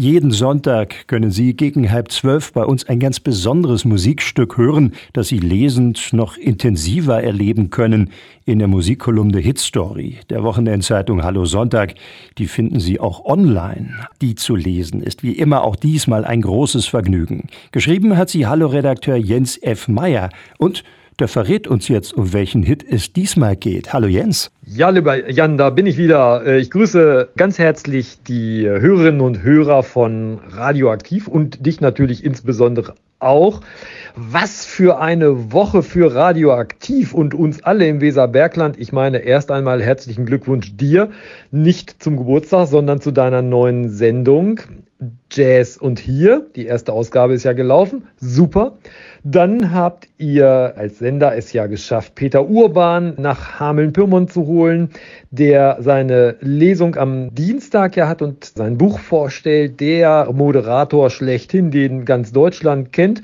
Jeden Sonntag können Sie gegen halb zwölf bei uns ein ganz besonderes Musikstück hören, das Sie lesend noch intensiver erleben können in der Musikkolumne Hitstory der Wochenendzeitung Hallo Sonntag. Die finden Sie auch online. Die zu lesen ist wie immer auch diesmal ein großes Vergnügen. Geschrieben hat sie Hallo-Redakteur Jens F. Meyer und der verrät uns jetzt, um welchen Hit es diesmal geht. Hallo Jens. Ja, lieber Jan, da bin ich wieder. Äh, ich grüße ganz herzlich die Hörerinnen und Hörer von Radioaktiv und dich natürlich insbesondere auch. Was für eine Woche für Radioaktiv und uns alle im Weserbergland. Ich meine, erst einmal herzlichen Glückwunsch dir, nicht zum Geburtstag, sondern zu deiner neuen Sendung. Jazz und hier. Die erste Ausgabe ist ja gelaufen. Super. Dann habt ihr als Sender es ja geschafft, Peter Urban nach Hameln-Pyrmont zu holen, der seine Lesung am Dienstag ja hat und sein Buch vorstellt. Der Moderator schlechthin, den ganz Deutschland kennt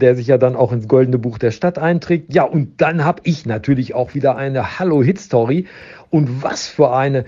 der sich ja dann auch ins Goldene Buch der Stadt einträgt. Ja, und dann habe ich natürlich auch wieder eine Hallo-Hit-Story. Und was für eine.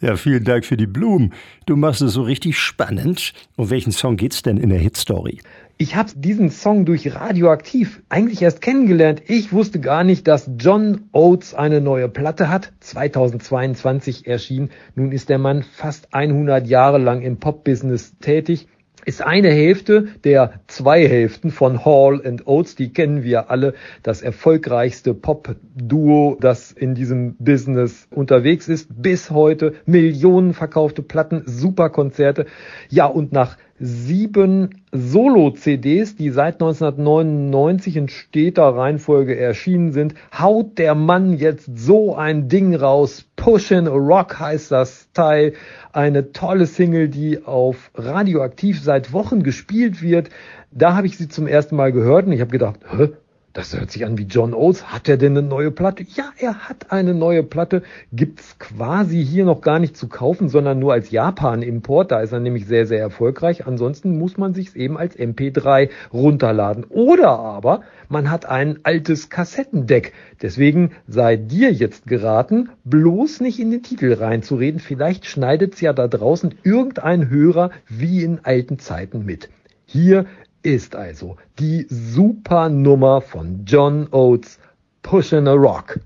Ja, vielen Dank für die Blumen. Du machst es so richtig spannend. Um welchen Song geht's denn in der Hit-Story? Ich habe diesen Song durch Radioaktiv eigentlich erst kennengelernt. Ich wusste gar nicht, dass John Oates eine neue Platte hat. 2022 erschien. Nun ist der Mann fast 100 Jahre lang im Pop-Business tätig ist eine Hälfte der zwei Hälften von Hall and Oates. Die kennen wir alle. Das erfolgreichste Pop-Duo, das in diesem Business unterwegs ist. Bis heute Millionen verkaufte Platten, super Konzerte. Ja, und nach sieben Solo-CDs, die seit 1999 in steter Reihenfolge erschienen sind, haut der Mann jetzt so ein Ding raus. Pushin' Rock heißt das Teil. Eine tolle Single, die auf Radioaktiv seit Wochen gespielt wird. Da habe ich sie zum ersten Mal gehört und ich habe gedacht, Hä? Das hört sich an wie John Oates. Hat er denn eine neue Platte? Ja, er hat eine neue Platte. Gibt's quasi hier noch gar nicht zu kaufen, sondern nur als Japan-Import. Da ist er nämlich sehr, sehr erfolgreich. Ansonsten muss man sich's eben als MP3 runterladen. Oder aber man hat ein altes Kassettendeck. Deswegen sei dir jetzt geraten, bloß nicht in den Titel reinzureden. Vielleicht schneidet's ja da draußen irgendein Hörer wie in alten Zeiten mit. Hier ist also die Supernummer von John Oates Pushin' a Rock.